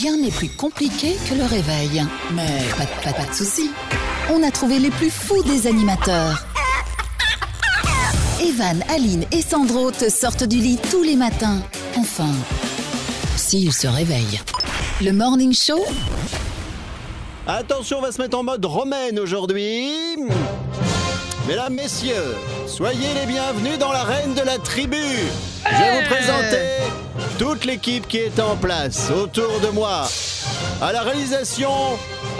Rien n'est plus compliqué que le réveil. Mais pas, de- soucis. On a trouvé les plus fous des animateurs. Evan, Aline et Sandro te sortent du lit tous les matins. Enfin, s'ils se réveillent. Le Morning Show, Attention, on va se mettre en mode romaine aujourd'hui. Mesdames, messieurs, soyez les bienvenus dans l'arène de la tribu. Je vais vous présenter toute l'équipe qui est en place autour de moi. À la réalisation,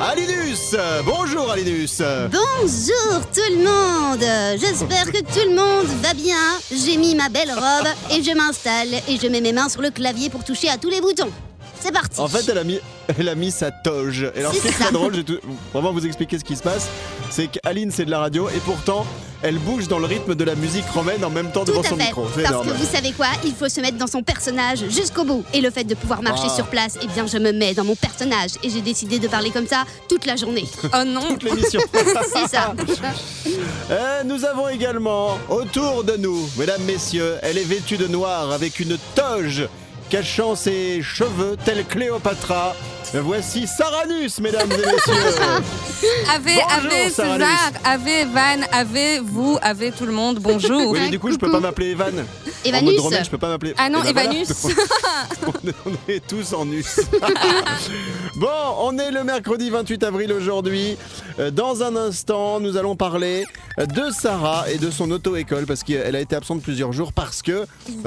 Alinus. Bonjour Alinus. Bonjour tout le monde J'espère que tout le monde va bien. J'ai mis ma belle robe et je m'installe et je mets mes mains sur le clavier pour toucher à tous les boutons. C'est parti En fait, elle a mis, elle a mis sa toge. Et alors, ce qui est C'est très drôle, je vais tout- vraiment vous expliquer ce qui se passe. C'est qu'Aline, c'est de la radio et pourtant, elle bouge dans le rythme de la musique romaine en même temps Tout devant à son fait. micro. Parce énorme. que vous savez quoi Il faut se mettre dans son personnage jusqu'au bout. Et le fait de pouvoir marcher Ah. sur place, eh bien je me mets dans mon personnage. Et j'ai décidé de parler comme ça toute la journée. Oh non Toute l'émission. C'est ça. Euh, nous avons également autour de nous, mesdames, messieurs, elle est vêtue de noir avec une toge cachant ses cheveux telle Cléopatra. Voici Saranus, mesdames et messieurs. Ave, Bonjour, Ave César, Ave Van, Ave vous, Ave tout le monde, bonjour. Oui, mais du coup, je peux pas m'appeler Evan. En Evanus mode je peux pas m'appeler. Ah non, Eh ben voilà. Evanus. on, est, on est tous en us. bon, on est le mercredi 28 avril aujourd'hui. Euh, Dans un instant, nous allons parler de Sarah et de son auto-école parce qu'elle a été absente plusieurs jours parce que,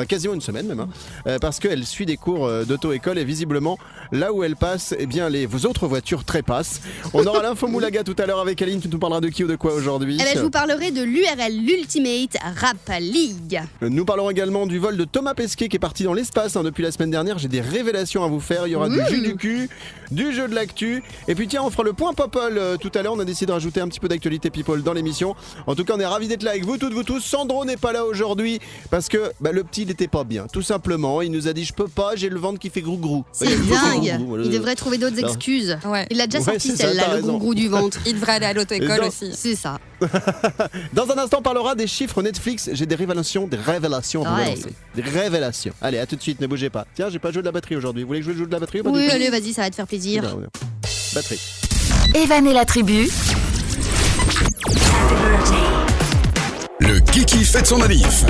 quasiment une semaine même, hein, euh, parce qu'elle suit des cours euh, d'auto-école et visiblement, là où elle passe, eh bien, les vos autres voitures trépassent. On aura l'info Moulaga tout à l'heure avec Aline. Tu nous parleras de qui ou de quoi aujourd'hui? Eh ben, je vous parlerai de l'URL, l'Ultimate Rap League. Nous parlerons également du vol de Thomas Pesquet qui est parti dans l'espace hein, depuis la semaine dernière. J'ai des révélations à vous faire. Il y aura du jus du cul, du jeu de l'actu. Et puis tiens, on fera le point Popol euh, tout à l'heure. On a décidé de rajouter un petit peu d'actualité People dans l'émission. En tout cas, on est ravis d'être là avec vous, toutes vous tous. Sandro n'est pas là aujourd'hui parce que bah, le petit n'était pas bien. Tout simplement, il nous a dit je peux pas, j'ai le ventre qui fait grou grou. C'est dingue. Il devrait trouver d'autres excuses. Ouais. Il a déjà Ouais, sorti celle-là, le gros gros du ventre. Il devrait aller à l'auto-école Dans- aussi. C'est ça. Dans un instant, on parlera des chiffres Netflix. J'ai des révélations, des révélations Ouais. Des révélations. Allez, à tout de suite, ne bougez pas. Tiens, j'ai pas joué de la batterie aujourd'hui. Vous voulez que je joue de la batterie ou pas du Oui, allez, vas-y, ça va te faire plaisir. Batterie. Evan et la tribu, Le Kiki fête son manif.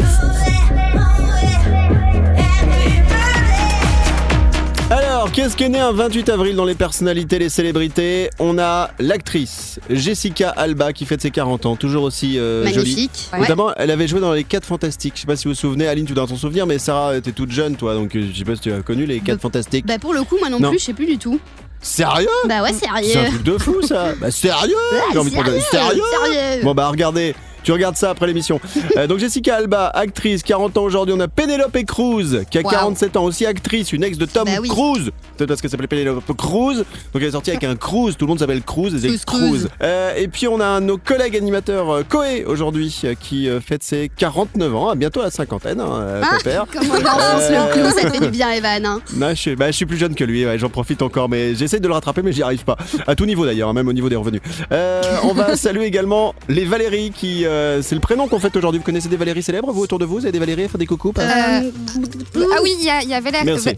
Alors, qu'est-ce qui est né un 28 avril dans les personnalités, les célébrités? On a l'actrice Jessica Alba qui fête ses 40 ans, toujours aussi euh, jolie. Magnifique. Ouais. Notamment, elle avait joué dans les 4 Fantastiques. Je sais pas si vous vous souvenez, Aline, tu dois t'en souvenir, mais Sarah, t'es toute jeune, toi, donc euh, je sais pas si tu as connu les 4 Bah, Fantastiques. Bah pour le coup, moi non, Non. plus, je sais plus du tout. Sérieux Bah ouais, C'est un sérieux. truc de fou, ça Bah sérieux J'ai envie de prendre- sérieux, Sérieux sérieux. Bon bah regardez, tu regardes ça après l'émission. Euh, donc Jessica Alba, actrice, 40 ans aujourd'hui. On a Penelope Cruz, qui a Wow. 47 ans, aussi actrice, une ex de Tom Bah oui. Cruise. Peut-être parce qu'elle s'appelait Penelope Cruz. Donc elle est sortie avec un Cruise, tout le monde s'appelle Cruz, et c'est Cruz, Cruz. Cruz. Euh, et puis on a un de nos collègues animateurs, euh, Koé, aujourd'hui, euh, qui euh, fête ses 49 ans, à bientôt la cinquantaine, hein, euh, Ah, pépère. Comment il enfonce Euh, le clou, ça te fait du bien, Evan. hein. Non, je, suis, bah, je suis plus jeune que lui, ouais, j'en profite encore, mais j'essaie de le rattraper, mais j'y arrive pas. À tout niveau d'ailleurs, hein, même au niveau des revenus. Euh, on va saluer également les Valérie, qui euh, c'est le prénom qu'on fête aujourd'hui. Vous connaissez des Valérie célèbres, vous autour de vous? Vous avez des Valérie à faire des coucous Euh, Ah oui, il y, a- y avait la Merci.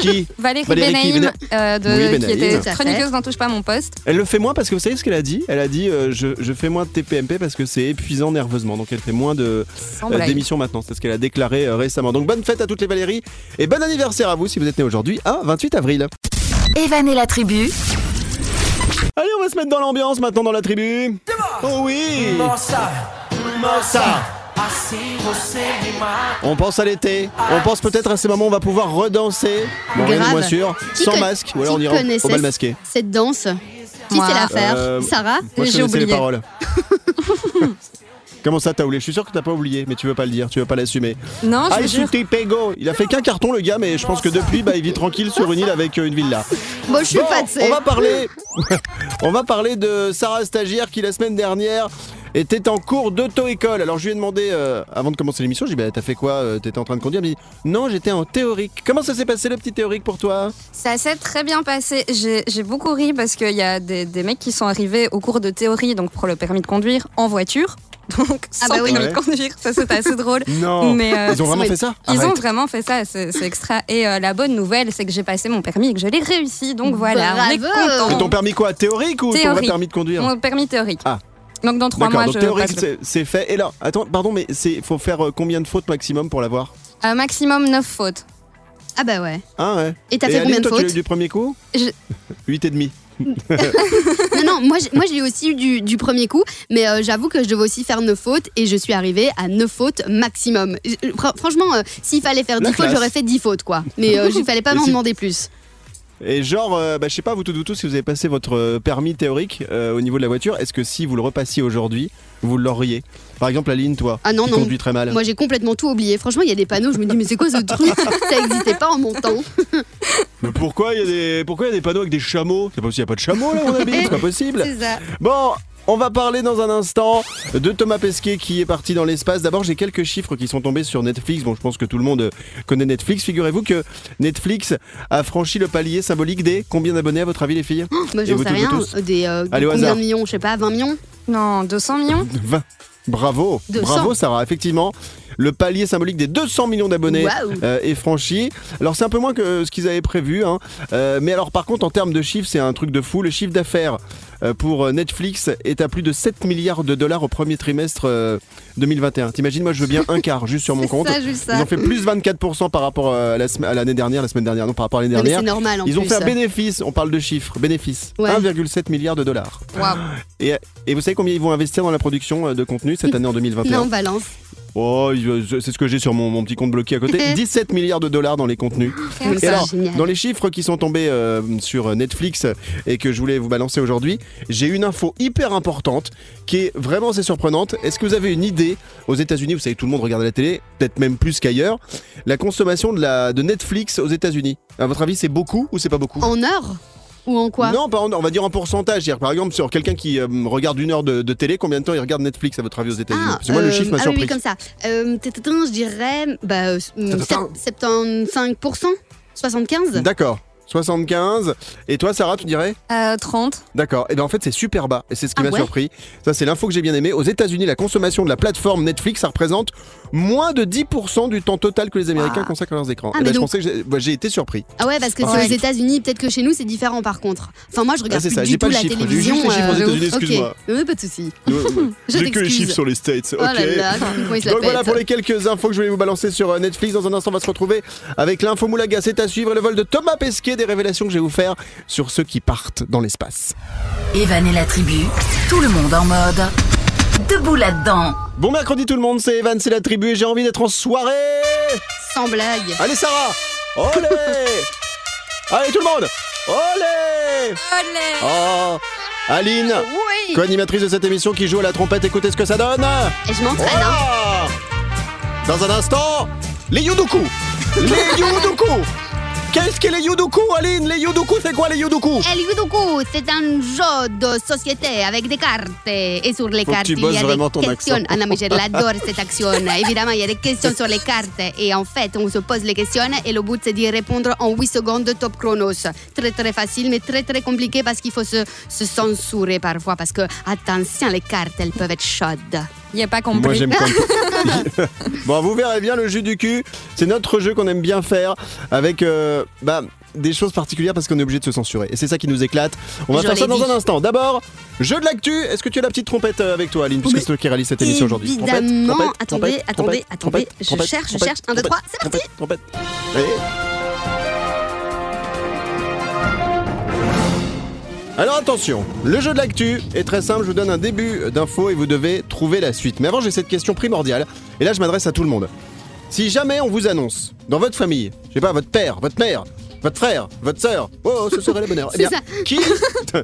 qui? Valérie, Valérie Benaïm, euh, de- Oui, qui était à chroniqueuse dans Touche pas à mon poste. Elle le fait moins parce que vous savez ce qu'elle a dit? Elle a dit euh, je, je fais moins de TPMP parce que c'est épuisant nerveusement. Donc elle fait moins de euh, d'émissions maintenant. C'est ce qu'elle a déclaré euh, récemment. Donc bonne fête à toutes les Valérie et bon anniversaire à vous si vous êtes né aujourd'hui, un 28 avril. Evan et la tribu, Allez, on va se mettre dans l'ambiance maintenant dans la tribu. Oh oui Ça On pense à l'été, on pense peut-être à ces moments où on va pouvoir redanser, bon, rien de Grave. moins sûr, Qui sans masque, ou alors on ira au- bal masqué. Cette danse, qui Moi. sait la faire Euh, Sarah Moi je J'ai connaissais les oublié. paroles. Comment ça t'as oublié Je suis sûr que t'as pas oublié, mais tu veux pas le dire, tu veux pas l'assumer. Non, je vous jure. Pego Il a fait qu'un carton le gars, mais je pense que depuis, bah, il vit tranquille sur une île avec euh, une villa. Bon, je suis Bon, pas de on va parler, on va parler de Sarah Stagiaire qui la semaine dernière était en cours d'auto-école. Alors je lui ai demandé, euh, avant de commencer l'émission, je lui ai dit, bah, t'as fait quoi euh, T'étais en train de conduire? Il m'a dit, non, j'étais en théorique. Comment ça s'est passé le petit théorique pour toi? Ça s'est très bien passé. J'ai j'ai beaucoup ri parce qu'il y a des, des mecs qui sont arrivés au cours de théorie, donc pour le permis de conduire, en voiture. Donc sans Ah bah oui. permis Ouais. de conduire, ça c'était assez drôle. Non Mais, euh, Ils ont vraiment fait ça? Ils ont vraiment fait ça, c'est c'est extra. Et euh, la bonne nouvelle, c'est que j'ai passé mon permis et que je l'ai réussi. Donc voilà, on est Bravo. content. Mais ton permis quoi? Théorique ou ton vrai permis de conduire? Mon permis théorique. Ah. Donc dans trois D'accord, mois, donc je c'est- c'est fait. Et là, attends, pardon, mais il faut faire euh, combien de fautes maximum pour l'avoir Euh, maximum 9 fautes. Ah bah ouais. Ah ouais. Et t'as fait combien de toi, tu eu fautes du premier coup Je- 8 et demi. Non, non, moi, j'ai- moi je l'ai aussi eu du, du premier coup, mais euh, j'avoue que je devais aussi faire 9 fautes et je suis arrivée à 9 fautes maximum. Fr- franchement, euh, s'il fallait faire La 10 fautes, j'aurais fait 10 fautes quoi. Mais euh, il fallait pas m'en si- demander plus. Et genre, euh, bah, je sais pas, vous toutes, vous tous, si vous avez passé votre euh, permis théorique euh, au niveau de la voiture, est-ce que si vous le repassiez aujourd'hui, vous l'auriez? Par exemple, Aline, toi, Ah non, qui non. conduis très mal. Moi j'ai complètement tout oublié. Franchement, il y a des panneaux, je me dis, mais c'est quoi ce truc? Ça existait pas en mon temps. Mais pourquoi il y, a des... pourquoi il y a des panneaux avec des chameaux? C'est pas s'il y a pas de chameaux là, on habite, c'est pas possible. C'est ça. Bon, on va parler dans un instant de Thomas Pesquet qui est parti dans l'espace. D'abord, j'ai quelques chiffres qui sont tombés sur Netflix. Bon, je pense que tout le monde euh, connaît Netflix. Figurez-vous que Netflix a franchi le palier symbolique des combien d'abonnés à votre avis les filles? Moi Et j'en sais tous, rien. Des, euh, Allez, combien de millions Je sais pas, 20 millions? Non, 200 millions 20. Bravo, 200. bravo Sarah, effectivement. Le palier symbolique des 200 millions d'abonnés euh, est franchi. Alors c'est un peu moins que ce qu'ils avaient prévu, hein. Euh, mais alors par contre en termes de chiffres c'est un truc de fou. Le chiffre d'affaires euh, pour Netflix est à plus de 7 milliards de dollars au premier trimestre 2021. T'imagines moi je veux bien un quart juste sur mon compte. ça, juste ça. Ils ont fait plus 24% par rapport euh, à l'année dernière, la semaine dernière, non par rapport à l'année Non, dernière. c'est normal en Ils ont plus. fait un bénéfice, on parle de chiffres, bénéfice, Ouais. 1,7 milliard de dollars. Et vous savez combien ils vont investir dans la production euh, de contenu cette année en 2021 Non, balance. Oh, c'est ce que j'ai sur mon, mon petit compte bloqué à côté. 17 milliards de dollars dans les contenus. Et alors, dans les chiffres qui sont tombés euh, sur Netflix et que je voulais vous balancer aujourd'hui, j'ai une info hyper importante qui est vraiment assez surprenante. Est-ce que vous avez une idée aux États-Unis Vous savez, tout le monde regarde la télé, peut-être même plus qu'ailleurs. La consommation de, la, de Netflix aux États-Unis? À votre avis, c'est beaucoup ou c'est pas beaucoup? En heure Ou en quoi Non, pas en- on va dire en pourcentage. C'est-à-dire, Par exemple, sur quelqu'un qui euh, regarde une heure de, de télé, combien de temps il regarde Netflix à votre avis aux États-Unis Ah, Parce que moi, le euh, chiffre m'a ah surpris. oui, comme ça. Euh, tatatin, je dirais bah, euh, Tatatin. sept- 75% 75 D'accord. 75. Et toi, Sarah, tu dirais Euh, 30. D'accord. Et bien en fait, c'est super bas. Et c'est ce qui Ah m'a ouais surpris. Ça, c'est l'info que j'ai bien aimé. Aux États-Unis, la consommation de la plateforme Netflix, ça représente moins de 10% du temps total que les Américains Ah. consacrent à leurs écrans. Ah, Et ben, je pensais que j'ai bah, j'ai été surpris. Ah ouais, parce que Ouais. c'est aux États-Unis, peut-être que chez nous c'est différent par contre. Enfin, moi je Ah, regarde c'est plus ça. du J'ai pas la chiffre. J'ai télévision. juste les chiffres aux euh, États-Unis. ok. Excuse-moi. Euh, pas de souci. Je Je J'ai que les chiffres sur les States. Oh ok. Donc voilà pour les quelques infos que je voulais vous balancer sur euh, Netflix. Dans un instant, on va se retrouver avec l'info Moulaga. C'est à suivre le vol de Thomas Pesquet, des révélations que je vais vous faire sur ceux qui partent dans l'espace. Evan et la tribu, tout le monde en mode debout là-dedans. Bon mercredi tout le monde, c'est Evan, c'est la tribu et j'ai envie d'être en soirée. Sans blague. Allez Sarah. Olé. Allez tout le monde. Olé. Olé. Oh. Aline, Oui. co-animatrice de cette émission qui joue à la trompette, écoutez ce que ça donne. Et je m'entraîne, hein. Oh. Dans un instant, les Yuduku Les Yuduku Qu'est-ce que les Yuduku, Aline? Les Yuduku, c'est quoi les Yuduku El Yudoku, c'est un jeu de société avec des cartes. Et sur les Faut cartes, tu il y a vraiment des ton questions. accent. Ah non, mais je l'adore cette action. Évidemment, il y a des questions sur les cartes. Et en fait, on se pose les questions et le but, c'est d'y répondre en 8 secondes de top chronos. Très, très facile, mais très, très compliqué parce qu'il faut se, se censurer parfois. Parce que, attention, les cartes, elles peuvent être chaudes. Il a pas compris. Moi j'aime quand. bon, vous verrez bien le jus du cul. C'est notre jeu qu'on aime bien faire avec euh, bah, des choses particulières parce qu'on est obligé de se censurer. Et c'est ça qui nous éclate. On va Je faire ça dans dit. un instant. D'abord, jeu de l'actu. Est-ce que tu as la petite trompette euh, avec toi, Aline, puisque Mais c'est toi qui réalise cette émission aujourd'hui? Trompette, évidemment. trompette, Attendez, trompette, attendez, trompette, attendez. trompette, Je trompette, cherche, je cherche. Un, deux, trompette, trois, c'est parti. trompette, trompette. Allez. Alors attention, le jeu de l'actu est très simple, je vous donne un début d'info et vous devez trouver la suite. Mais avant j'ai cette question primordiale, et là je m'adresse à tout le monde. Si jamais on vous annonce, dans votre famille, je sais pas, votre père, votre mère, votre frère, votre sœur, oh ce serait le bonheur. Eh bien, C'est ça. qui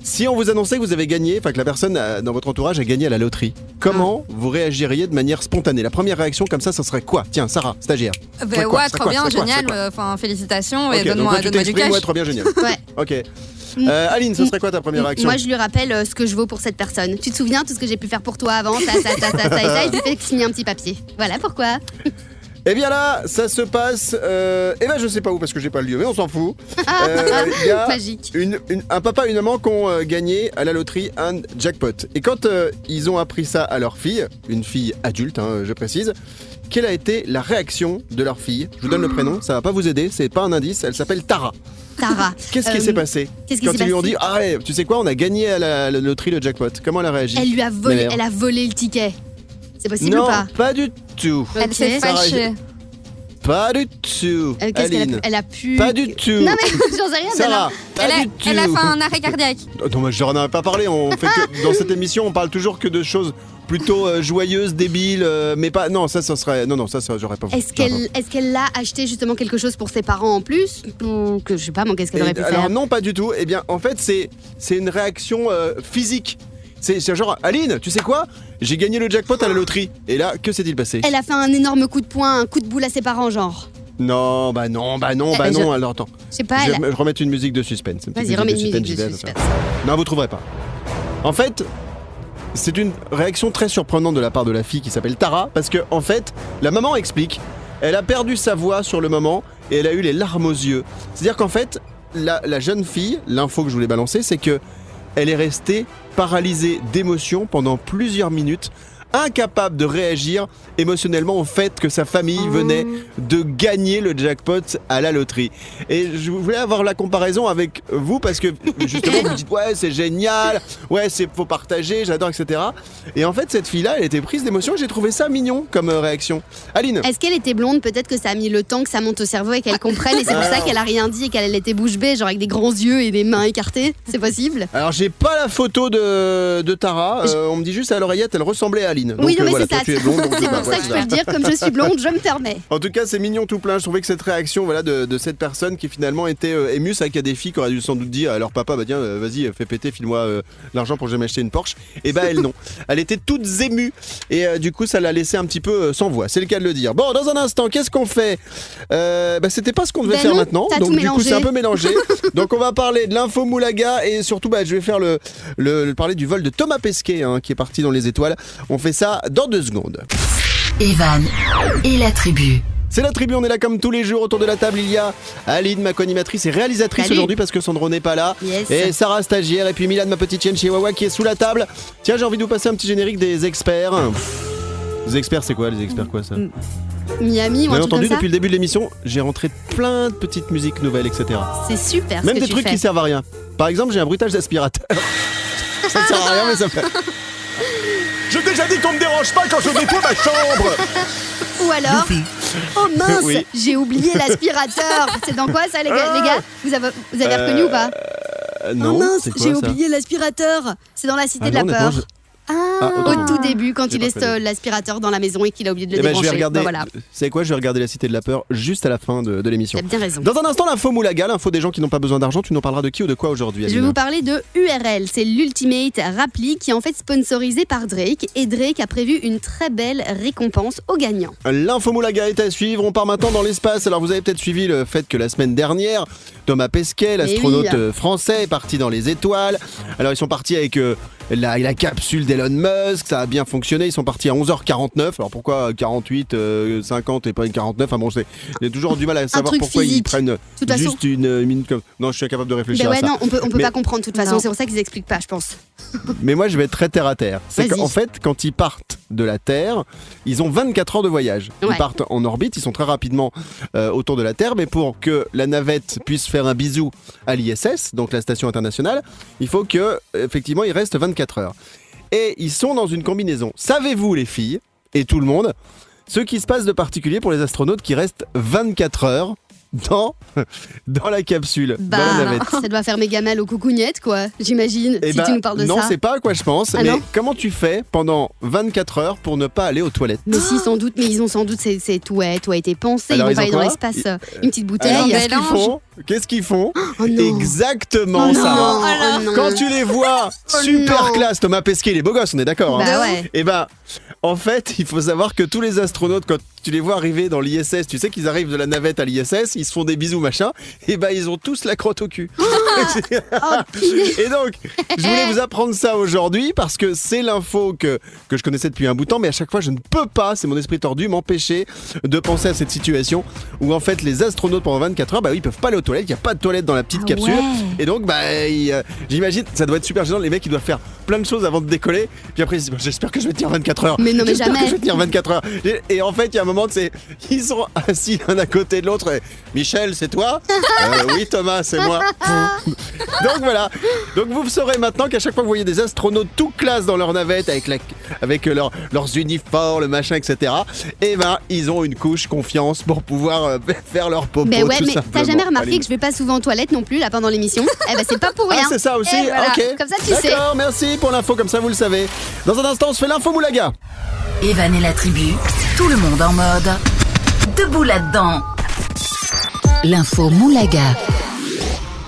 Si on vous annonçait que vous avez gagné, enfin que la personne euh, dans votre entourage a gagné à la loterie, comment Ah. vous réagiriez de manière spontanée? La première réaction comme ça, ça serait quoi? Tiens, Sarah, stagiaire. Ben ouais, trop bien, génial. Euh, Enfin, félicitations et donne-moi donne-moi du cash. ouais, trop bien, génial. Ouais. Ok. Euh, Aline, ce serait quoi ta première réaction Moi, je lui rappelle euh, ce que je vaux pour cette personne. Tu te souviens tout ce que j'ai pu faire pour toi avant, ça, ça, ça, ça, ça, et ça, et je lui fais signer un petit papier. Voilà pourquoi. Eh bien là, ça se passe. Euh, eh ben, je sais pas où parce que j'ai pas le lieu, mais on s'en fout. Euh, y a Magique. une- une- un papa et une maman qui ont euh, gagné à la loterie un jackpot. Et quand euh, ils ont appris ça à leur fille, une fille adulte, hein, je précise, quelle a été la réaction de leur fille? Je vous donne le prénom, ça va pas vous aider, c'est pas un indice, elle s'appelle Tara. Tara. Qu'est-ce qui Euh, s'est passé qu'est-ce qui Quand s'est ils lui ont passé dit Ah ouais, tu sais quoi, on a gagné à la, la loterie le jackpot. Comment elle a réagi Elle lui a volé, elle a volé le ticket. C'est possible Non, ou pas du tout. Elle s'est fâchée. Pas du tout. Euh, Qu'est-ce qu'elle a, Aline. pu- elle a pu. Pas du tout. Non mais j'en sais rien. elle a- Sarah, pas Elle a, du elle a tout. fait un arrêt cardiaque. Non, mais je n'en ai pas parlé. On fait que, dans cette émission, on parle toujours que de choses plutôt euh, joyeuses, débiles, euh, mais pas. Non, ça, ça serait. Non, non, ça, ça j'aurais pas. Est-ce j'aurais qu'elle est-ce qu'elle a acheté justement quelque chose pour ses parents en plus Ou que je sais pas, moi, qu'est-ce pas. qu'elle aurait Et- pu alors faire non, pas du tout. Eh bien, en fait, c'est c'est une réaction euh, physique. C'est c'est genre, Aline, tu sais quoi? J'ai gagné le jackpot à la loterie. Et là, que s'est-il passé Elle a fait un énorme coup de poing, un coup de boule à ses parents, genre. Non, bah non, bah non, bah Eh, je- non. Alors attends, Je sais pas, elle. remettre une musique de suspense. Une petite Vas-y, remets une musique j'y de vais, suspense. Non, vous trouverez pas. En fait, c'est une réaction très surprenante de la part de la fille qui s'appelle Tara, parce que en fait, la maman explique, elle a perdu sa voix sur le moment et elle a eu les larmes aux yeux. C'est-à-dire qu'en fait, la, la jeune fille, l'info que je voulais balancer, c'est que elle est restée paralysée d'émotion pendant plusieurs minutes, incapable de réagir émotionnellement au fait que sa famille venait de gagner le jackpot à la loterie. Et je voulais avoir la comparaison avec vous parce que justement vous dites ouais c'est génial, ouais c'est faut partager, j'adore etc. Et en fait cette fille-là elle était prise d'émotion et j'ai trouvé ça mignon comme euh, réaction. Aline, Est-ce qu'elle était blonde? Peut-être que ça a mis le temps que ça monte au cerveau et qu'elle comprenne, et c'est pour ça qu'elle a rien dit et qu'elle était bouche bée, genre avec des grands yeux et des mains écartées? C'est possible? Alors j'ai pas la photo de, de Tara, euh, on me dit juste à l'oreillette elle ressemblait à Aline. Oui, Donc, non, mais voilà, c'est ça. C'est pour ça que je peux le dire, comme je suis blonde, je me permets. En tout cas, c'est mignon tout plein. Je trouvais que cette réaction voilà, de, de cette personne qui finalement était euh, émue, c'est vrai qu'il y a des filles qui auraient dû sans doute dire à leur papa bah tiens, euh, vas-y, fais péter, file-moi euh, l'argent pour que je m'acheter une Porsche. Et bah elle non. Elle était toute émue. Et euh, du coup, ça l'a laissé un petit peu sans voix. C'est le cas de le dire. Bon, dans un instant, qu'est-ce qu'on fait? Bah, C'était pas ce qu'on devait Ben faire non, maintenant. Donc du coup, c'est un peu mélangé. donc on va parler de l'info Moulaga et surtout, bah, je vais faire le, le- le- parler du vol de Thomas Pesquet hein, qui est parti dans les étoiles. On fait ça dans deux secondes. Evan et la tribu. C'est la tribu, on est là comme tous les jours autour de la table. Il y a Aline, ma co-animatrice et réalisatrice aujourd'hui parce que Sandro n'est pas là. Yes. Et Sarah, stagiaire. Et puis Milan, ma petite chienne chihuahua qui est sous la table. Tiens, j'ai envie de vous passer un petit générique des experts. Les experts, c'est quoi les experts quoi ça Miami ou Vous avez entendu depuis le début de l'émission, j'ai rentré plein de petites musiques nouvelles, etc. C'est super ce Même que des tu trucs fais. qui servent à rien. Par exemple, j'ai un bruitage d'aspirateur. ça ne sert à rien, mais ça fait. J'ai déjà dit qu'on me dérange pas quand je nettoie ma chambre Ou alors, oh mince, Oui. j'ai oublié l'aspirateur. C'est dans quoi ça, les gars, les gars Vous avez, vous avez reconnu ou pas Euh, Oh Non, mince, c'est quoi j'ai oublié l'aspirateur. C'est dans la cité Ah de la non, peur. Je- Ah, Au tout début, quand il laisse l'aspirateur dans la maison et qu'il a oublié de le Eh ben, débrancher. regarder. Voilà, C'est quoi Je vais regarder la Cité de la Peur juste à la fin de, de l'émission. bien raison. Dans un instant, l'info Moulaga, l'info des gens qui n'ont pas besoin d'argent. Tu nous parleras de qui ou de quoi aujourd'hui Je vais vous parler de URL, c'est l'Ultimate Rappli qui est en fait sponsorisé par Drake et Drake a prévu une très belle récompense aux gagnants. L'info Moulaga est à suivre. On part maintenant dans l'espace. Alors, vous avez peut-être suivi le fait que la semaine dernière, Thomas Pesquet, l'astronaute oui. français, est parti dans les étoiles. Alors, ils sont partis avec euh, la, la capsule d'Elon Musk. Ça a bien fonctionné. Ils sont partis à 11h49. Alors, pourquoi 48, euh, 50 et pas une 49 Enfin, bon, c'est- j'ai toujours du mal à savoir pourquoi ils prennent façon- juste une euh, minute comme. Non, je suis incapable de réfléchir Ben à ouais, ça. non, on peut, on peut Mais- pas comprendre de toute façon, c'est pour ça qu'ils expliquent pas, je pense. Mais moi, je vais être très terre à terre. C'est qu'en fait, quand ils partent de la Terre, ils ont 24 heures de voyage. Ils partent en orbite, ils sont très rapidement euh, autour de la Terre, mais pour que la navette puisse faire un bisou à l'ISS, donc la station internationale, il faut que, effectivement, il reste 24 heures. Et ils sont dans une combinaison. Savez-vous, les filles, et tout le monde, ce qui se passe de particulier pour les astronautes qui restent 24 heures dans, dans la capsule, dans la Bah, navette ça doit faire méga mal aux coucougnettes, quoi, j'imagine, eh si ben, tu nous parles de non, ça. c'est pas à quoi je pense. Ah mais non comment tu fais pendant 24 heures pour ne pas aller aux toilettes Mais si, sans doute, mais ils ont sans doute, c'est, c'est tout, ouais, tout a été pensé. Alors, ils vont pas ont aller dans l'espace, euh, une petite bouteille. Alors, qu'est-ce qu'ils font? Qu'est-ce qu'ils font? Oh non. Exactement Oh ça. non, oh non. Quand tu les vois, super non. classe. Thomas Pesquet, il est beau gosse, on est d'accord. hein Bah ouais. Et ben, en fait, il faut savoir que tous les astronautes, quand tu les vois arriver dans l'ISS, tu sais qu'ils arrivent de la navette à l'ISS, ils se font des bisous machin, et bah ils ont tous la crotte au cul. et donc, je voulais vous apprendre ça aujourd'hui parce que c'est l'info que, que je connaissais depuis un bout de temps, mais à chaque fois je ne peux pas, c'est mon esprit tordu, m'empêcher de penser à cette situation où en fait les astronautes pendant 24 heures, bah oui, ils peuvent pas aller aux toilettes, il n'y a pas de toilette dans la petite Ah capsule. ouais. Et donc, bah, euh, j'imagine, ça doit être super gênant, les mecs ils doivent faire plein de choses avant de décoller, puis après ils se disent, j'espère que je vais tenir 24 heures. Mais non, mais jamais. que je vais tenir 24 heures. Et, et en fait, il y a un moment, c'est ils sont assis l'un à côté de l'autre. et, Michel, c'est toi Euh, Oui, Thomas, c'est moi. Donc voilà. Donc vous saurez maintenant qu'à chaque fois que vous voyez des astronautes tout classe dans leur navette avec, la, avec leur- leurs uniformes, le machin, etc. Et ben ils ont une couche confiance pour pouvoir euh, faire leur popo. Ben ouais, tout mais t'as jamais remarqué que je vais pas souvent aux toilettes non plus là pendant l'émission? Eh ben c'est pas pour Ah, rien. c'est ça aussi Et voilà, Ok. Comme ça tu sais. D'accord, merci pour l'info, comme ça vous le savez. Dans un instant, on se fait l'info Moulaga. Evan et la tribu, tout le monde en mode debout là-dedans. L'info Moulaga.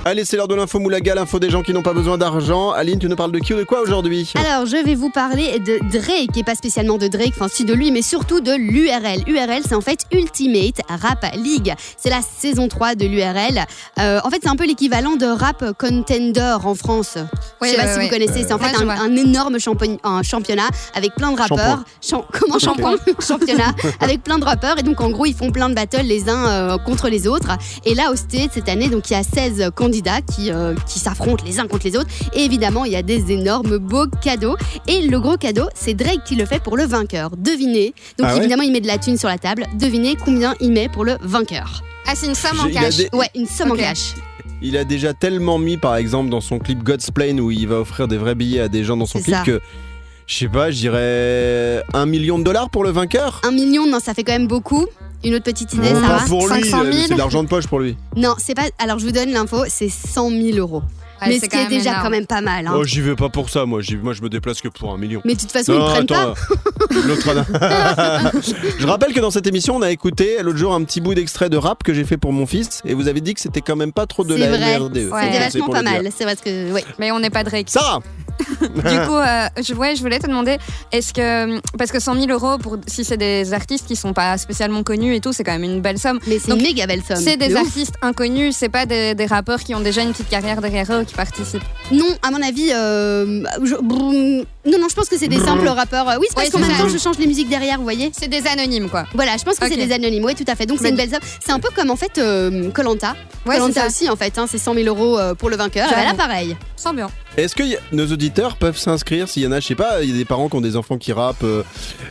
Allez, c'est l'heure de l'info Moulaga, l'info des gens qui n'ont pas besoin d'argent. Aline, tu nous parles de qui ou de quoi aujourd'hui? Alors, je vais vous parler de Drake, et pas spécialement de Drake, enfin si de lui, mais surtout de l'URL. URL, c'est en fait Ultimate Rap League. C'est la saison 3 de l'URL. Euh, en fait, c'est un peu l'équivalent de Rap Contender en France. Oui, je sais pas ouais, si vous connaissez, c'est en fait un, un énorme champion- un championnat avec plein de rappeurs. Cham- comment shampoing Championnat avec plein de rappeurs. Et donc, en gros, ils font plein de battles les uns euh, contre les autres. Et là, au State, cette année, donc il y a 16 candidats qui, euh, qui s'affrontent les uns contre les autres. Et évidemment, il y a des énormes beaux cadeaux. Et le gros cadeau, c'est Drake qui le fait pour le vainqueur. Devinez. Donc, Ah ouais évidemment, il met de la thune sur la table. Devinez combien il met pour le vainqueur. Ah, c'est une somme en cash. des- Ouais, une somme en cash. Il a déjà tellement mis, par exemple, dans son clip God's Plane, où il va offrir des vrais billets à des gens dans son clip, ça. que je sais pas, je dirais un million de dollars pour le vainqueur. Un million, non, ça fait quand même beaucoup. Une autre petite idée, ça pas va pour lui, 500 000. c'est de l'argent de poche pour lui. Non, c'est pas. Alors, je vous donne l'info, c'est 100 000 euros. Mais c'est ce qui est déjà énorme. quand même pas mal. hein. Oh, j'y vais pas pour ça, moi. J'y- Moi, je me déplace que pour un million. Mais de toute façon, ils ne prennent pas. euh, l'autre Je rappelle que dans cette émission, on a écouté l'autre jour un petit bout d'extrait de rap que j'ai fait pour mon fils, et vous avez dit que c'était quand même pas trop de C'est la vrai. MRD. Ouais. C'était C'est vachement pour pas le dire. mal. C'est parce que. Oui. Mais on n'est pas Drake. Sarah Du coup, euh, je, ouais, je voulais te demander, est-ce que. Parce que 100 000 euros, pour, si c'est des artistes qui sont pas spécialement connus et tout, c'est quand même une belle somme. Mais c'est une méga belle somme. C'est des ouf. artistes inconnus, c'est pas des, des rappeurs qui ont déjà une petite carrière derrière eux qui participent? Non, à mon avis. euh, je- brrr, Non, non, je pense que c'est des simples rappeurs. Oui, c'est parce Ouais, qu'en même ça. temps, je change les musiques derrière, vous voyez C'est des anonymes, quoi. Voilà, je pense que c'est des anonymes. Oui, tout à fait. Donc, c'est une belle somme. C'est un peu comme en fait Colanta. Ouais, c'est Colanta ça. aussi, en fait. hein, c'est 100 000 euros euh, pour le vainqueur. Bah, là, pareil. Sans bien. Est-ce que a- nos auditeurs peuvent s'inscrire s'il y en a, je sais pas, il y a des parents qui ont des enfants qui rappent, euh,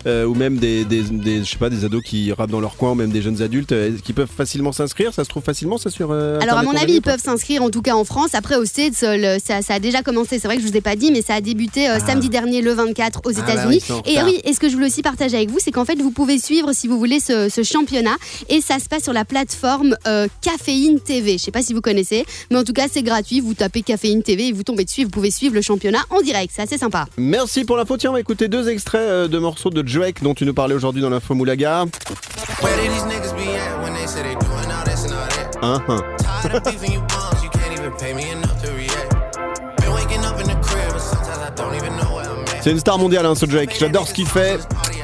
euh, ou même des, des, des- je sais pas, des ados qui rappent dans leur coin, ou même des jeunes adultes, euh, qui peuvent facilement s'inscrire? Ça se trouve facilement, ça sur euh, Alors à mon avis, ils peuvent s'inscrire en tout cas en France. Après au States, euh, le- ça, ça a déjà commencé. C'est vrai que je vous ai pas dit, mais ça a débuté euh, samedi dernier, le 24, aux Ah bah États-Unis. et oui, et ce que je voulais aussi partager avec vous, c'est qu'en fait, vous pouvez suivre, si vous voulez, ce, ce championnat. Et ça se passe sur la plateforme euh, Caféine TV. Je sais pas si vous connaissez, mais en tout cas, c'est gratuit. Vous tapez Caféine TV et vous tombez dessus. Vous pouvez suivre le championnat en direct. C'est assez sympa. Merci pour l'info. Tiens, on va écouter deux extraits euh, de morceaux de Drake dont tu nous parlais aujourd'hui dans l'info Moulaga. C'est une star mondiale, hein, ce Drake. J'adore ce qu'il fait.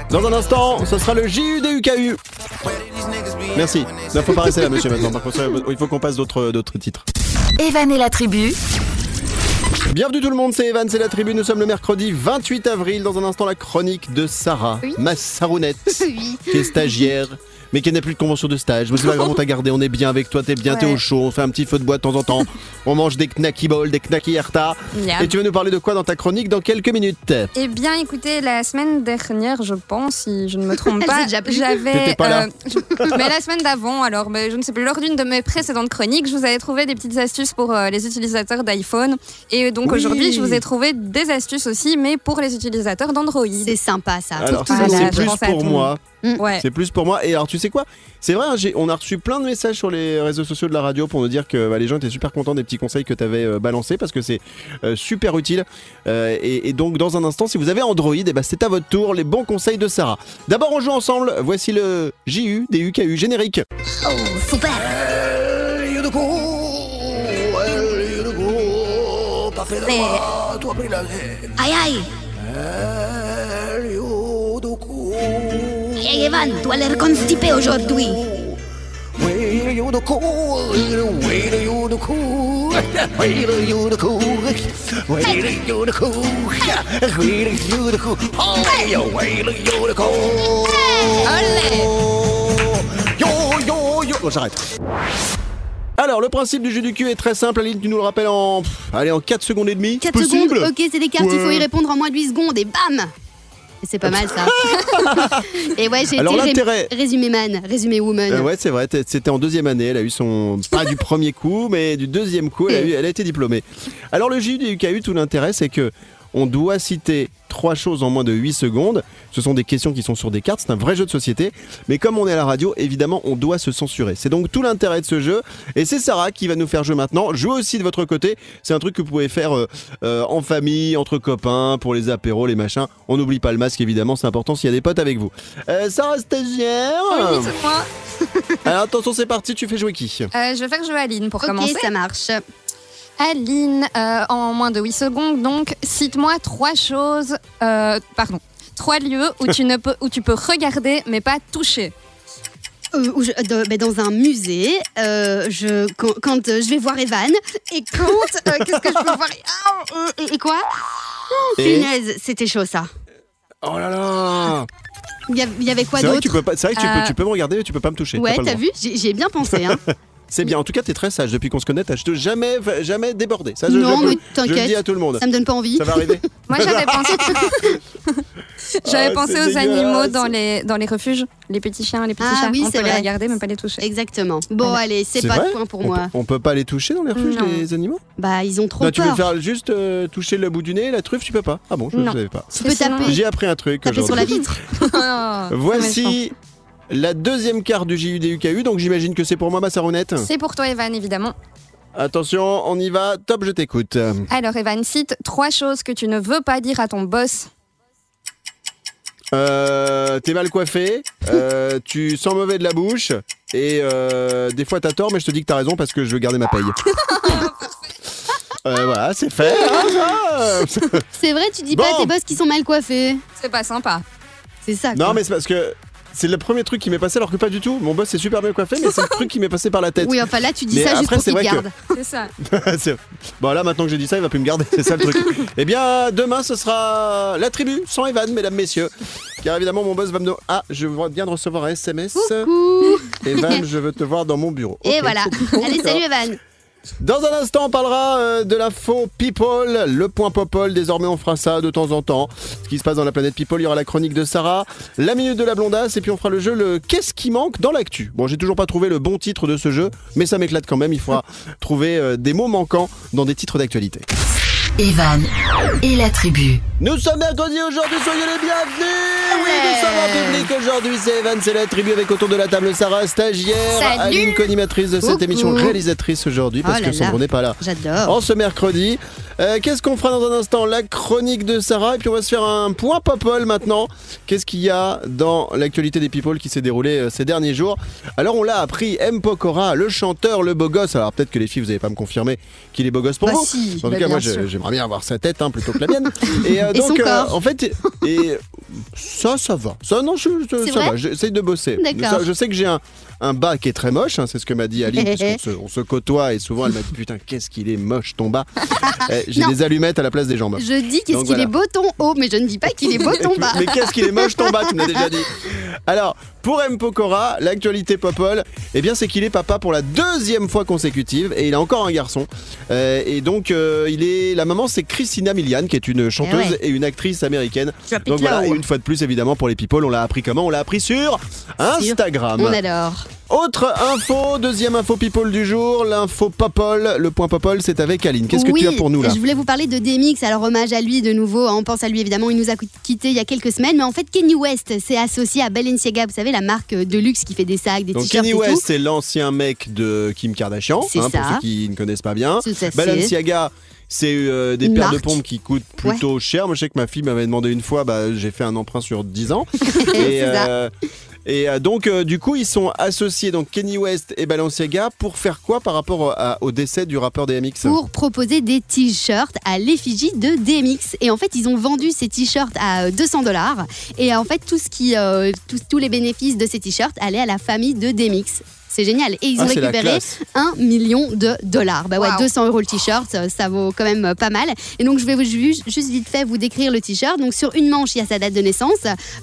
Dans un instant, ce sera le JU des UKU. Where did these niggas be at Merci. Il faut pas rester là, monsieur, maintenant. Par contre, ça, il faut qu'on passe d'autres d'autres titres. Evan et la tribu, Bienvenue tout le monde, c'est Evan, c'est la tribu. Nous sommes le mercredi 28 avril. Dans un instant, la chronique de Sarah, Oui. ma Sarounette, Oui. qui est stagiaire. Mais qui n'a plus de convention de stage. Mais c'est pas grave, on t'a gardé, on est bien avec toi, t'es bien, t'es au chaud, on fait un petit feu de bois de temps en temps. On mange des knacky balls, des knacky herta. Et tu vas nous parler de quoi dans ta chronique dans quelques minutes Eh bien, écoutez, la semaine dernière, je pense, si je ne me trompe pas, j'avais. Je- mais la semaine d'avant, alors, mais je ne sais plus, lors d'une de mes précédentes chroniques, je vous avais trouvé des petites astuces pour euh, les utilisateurs d'iPhone. Et donc Oui. aujourd'hui, je vous ai trouvé des astuces aussi, mais pour les utilisateurs d'Android. C'est sympa ça. Alors ça Voilà, c'est plus pour tout Ouais. C'est plus pour moi. Et alors, tu sais quoi? C'est vrai, hein, j'ai- on a reçu plein de messages sur les réseaux sociaux de la radio pour nous dire que bah, les gens étaient super contents des petits conseils que tu avais balancés parce que c'est euh, super utile. Euh, et, et donc, dans un instant, si vous avez Android, eh ben, c'est à votre tour les bons conseils de Sarah. D'abord, on joue ensemble. Voici le JU des UKU générique. Aïe aïe. Hey Evan, tu as l'air constipé aujourd'hui. Yo. Bon, j'arrête. Alors, le principe du jeu du cul est très simple. Aline, tu nous le rappelles en, allez, en 4 secondes et demie. 4 Possible secondes, ok, c'est des cartes, il faut y répondre en moins de 8 secondes et bam C'est pas mal ça. et ouais, j'ai Alors, été ré- l'intérêt- résumé man, résumé woman. Euh, ouais, c'est vrai. t'es- C'était en deuxième année. Elle a eu son pas du premier coup, mais du deuxième coup. Elle a, eu, elle a été diplômée. Alors le JU du UKU, tout l'intérêt, c'est que on doit citer trois choses en moins de 8 secondes. Ce sont des questions qui sont sur des cartes. C'est un vrai jeu de société. Mais comme on est à la radio, évidemment, on doit se censurer. C'est donc tout l'intérêt de ce jeu. Et c'est Sarah qui va nous faire jouer maintenant. Jouez aussi de votre côté. C'est un truc que vous pouvez faire euh, euh, en famille, entre copains, pour les apéros, les machins. On n'oublie pas le masque, évidemment. C'est important s'il y a des potes avec vous. Euh, Sarah stagiaire. Oui, c'est moi. Alors attention, c'est parti, tu fais jouer qui? Euh, je vais faire jouer Aline pour ok, commencer. ça marche. Aline, euh, en moins de 8 secondes, donc, cite-moi trois choses, euh, pardon, trois lieux où tu, ne peux, où tu peux regarder mais pas toucher. Euh, où je- de- ben, dans un musée, euh, je, quand, quand, euh, je vais voir Evan, et quand. euh, Qu'est-ce que je peux voir Ah, euh, et, et quoi Oh, Et Punaise, c'était chaud ça. Oh là là Il y, a- il y avait quoi C'est vrai que tu d'autre peux pas. C'est vrai que tu, Euh, peux, tu peux me regarder, mais tu peux pas me toucher. Ouais, pas le t'as droit. vu J'ai j'ai bien pensé. Hein. C'est bien. En tout cas, t'es très sage depuis qu'on se connaît. T'as jamais, jamais débordé. Ça, je, Non, je, peux- mais je le dis à tout le monde. Ça me donne pas envie. Ça va arriver. Moi, j'avais pensé, j'avais Ah, pensé aux animaux dans les, dans les refuges, les petits chiens, les petits Ah chats. oui, On peut les vrai. regarder mais pas les toucher. Exactement. Bon, Voilà. allez, c'est pas de point pour on moi. Peut, on peut pas les toucher dans les refuges, Non. les animaux Bah, ils ont trop Non, tu veux peur. faire juste euh, toucher le bout du nez, la truffe, tu peux pas. Ah bon, je ne Non. savais pas. Tu peux taper, J'ai appris un truc taper sur la vitre. Oh. Voici la deuxième carte du JUDUKU, donc j'imagine que c'est pour moi ma sarounette. C'est pour toi, Evan, évidemment. Attention, on y va. Top, je t'écoute. Alors, Evan, cite trois choses que tu ne veux pas dire à ton boss. Euh, T'es mal coiffé, euh, tu sens mauvais de la bouche, et euh, des fois t'as tort, mais je te dis que t'as raison parce que je veux garder ma paye. Euh, voilà, c'est fait. hein, ça. C'est vrai, tu dis Bon. pas à tes boss qui sont mal coiffés. C'est pas sympa. C'est ça. non, quoi. mais c'est parce que c'est le premier truc qui m'est passé, alors que pas du tout. Mon boss est super bien coiffé, mais c'est le truc qui m'est passé par la tête. Oui, enfin là, tu dis Mais ça juste après, pour que- gardent. C'est ça. Bon, là, maintenant que j'ai dit ça, il va plus me garder, c'est ça le truc. eh bien, demain, ce sera la tribu sans Evan, mesdames, messieurs. Car évidemment, mon boss va me dire Ah, je viens de recevoir un SMS. Coucou. Evan, je veux te voir dans mon bureau. Et voilà. Allez, salut Evan. Dans un instant, on parlera euh, de l'info People, le point Popol. Désormais, on fera ça de temps en temps. Ce qui se passe dans la planète People, il y aura la chronique de Sarah, la minute de la blondasse, et puis on fera le jeu le Qu'est-ce qui manque dans l'actu. Bon, j'ai toujours pas trouvé le bon titre de ce jeu, mais ça m'éclate quand même. Il faudra trouver euh, des mots manquants dans des titres d'actualité. Evan et la tribu. Nous sommes mercredi aujourd'hui, soyez les bienvenus Oui, nous sommes en public aujourd'hui, c'est Evan, c'est la tribu avec autour de la table Sarah, stagiaire, Salut. Aline, co-animatrice de cette Coucou. émission, réalisatrice aujourd'hui, parce Oh que Sandro n'est pas là. J'adore. En ce mercredi, Euh, qu'est-ce qu'on fera dans un instant? La chronique de Sarah, et puis on va se faire un point Popol maintenant. Qu'est-ce qu'il y a dans l'actualité des People qui s'est déroulée euh, ces derniers jours? Alors on l'a appris, M. Pokora, le chanteur, le beau gosse, alors peut-être que les filles vous n'allez pas me confirmer qu'il est beau gosse pour Bah vous. si, En tout bah cas, moi, sûr. J'aimerais bien avoir sa tête hein, plutôt que la mienne. Et, euh, Et son donc, corps. en fait, et ça, ça va. Ça, non, je, ça va. J'essaye de bosser. Ça, Je sais que j'ai un, un bas qui est très moche. hein, c'est ce que m'a dit Aline, parce qu'on se, on se côtoie et souvent elle m'a dit putain, qu'est-ce qu'il est moche ton bas. Eh, j'ai des allumettes à la place des jambes. Je dis qu'est-ce qu'il voilà. est beau ton haut, mais je ne dis pas qu'il est beau ton bas. Mais qu'est-ce qu'il est moche ton bas, tu m'as déjà dit. Alors, pour M. Pokora, l'actualité Popol, eh bien, c'est qu'il est papa pour la deuxième fois consécutive et il a encore un garçon. Euh, et donc, euh, il est la maman, c'est Christina Milian, qui est une chanteuse Eh ouais. et une actrice américaine. Donc voilà, et une fois de plus, évidemment, pour les people, on l'a appris comment? On l'a appris sur Instagram. On adore. Autre info, deuxième info people du jour, l'info Popol. Le point Popol, c'est avec Aline. Qu'est-ce que oui, tu as pour nous là Je voulais vous parler de Demix, alors hommage à lui de nouveau. On pense à lui évidemment, il nous a quitté il y a quelques semaines, mais en fait Kenny West s'est associé à Balenciaga, vous savez la marque de luxe qui fait des sacs, des t-shirts Kenny et West, c'est l'ancien mec de Kim Kardashian, hein, pour ceux qui ne connaissent pas bien. Balenciaga, c'est euh, des Une paires de pompes qui coûtent plutôt cher. Moi, je sais que ma fille m'avait demandé une fois, bah, j'ai fait un emprunt sur 10 ans. Et, euh, Et euh, donc, euh, du coup, ils sont associés, donc Kenny West et Balenciaga, pour faire quoi par rapport à- au décès du rappeur DMX pour proposer des t-shirts à l'effigie de DMX. Et en fait, ils ont vendu ces t-shirts à euh, 200 dollars. Et en fait, euh, tous- tous les bénéfices de ces t-shirts allaient à la famille de DMX. C'est génial. Et ils Ah, ont la récupéré classe. 1 million de dollars. Bah ouais, Wow. 200 euros le t-shirt, ça, vaut quand même euh, pas mal. Et donc, je vais vous ju- juste vite fait vous décrire le t-shirt. Donc, sur une manche, il y a sa date de naissance.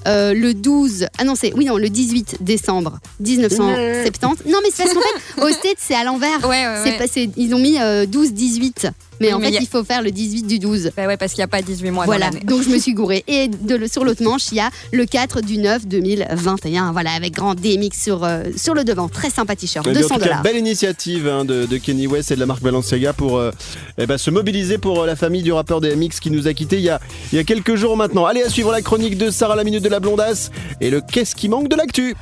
Euh, le 12, ah non, c'est, oui, non, le 18 décembre 1970. Non, mais c'est parce qu'en fait, au States, c'est à l'envers. Ouais, ouais, C'est ouais. ils ont mis euh, 12-18. Mais Oui, en mais fait, a- il faut faire le 18 du 12. Bah ouais, parce qu'il n'y a pas 18 mois Voilà, dans l'année. donc je me suis gourée. Et de le- sur l'autre manche, il y a le 4 du 9 2021. Voilà, avec grand DMX sur, euh, sur le devant. Très sympa t-shirt, Eh bien, 200 en tout cas, dollars. belle initiative hein, de, de Kenny West et de la marque Balenciaga pour euh, eh ben, se mobiliser pour euh, la famille du rappeur DMX qui nous a quittés il y a, il y a quelques jours maintenant. Allez, à suivre la chronique de Sarah la minute de la blondasse et le qu'est-ce qui manque de l'actu.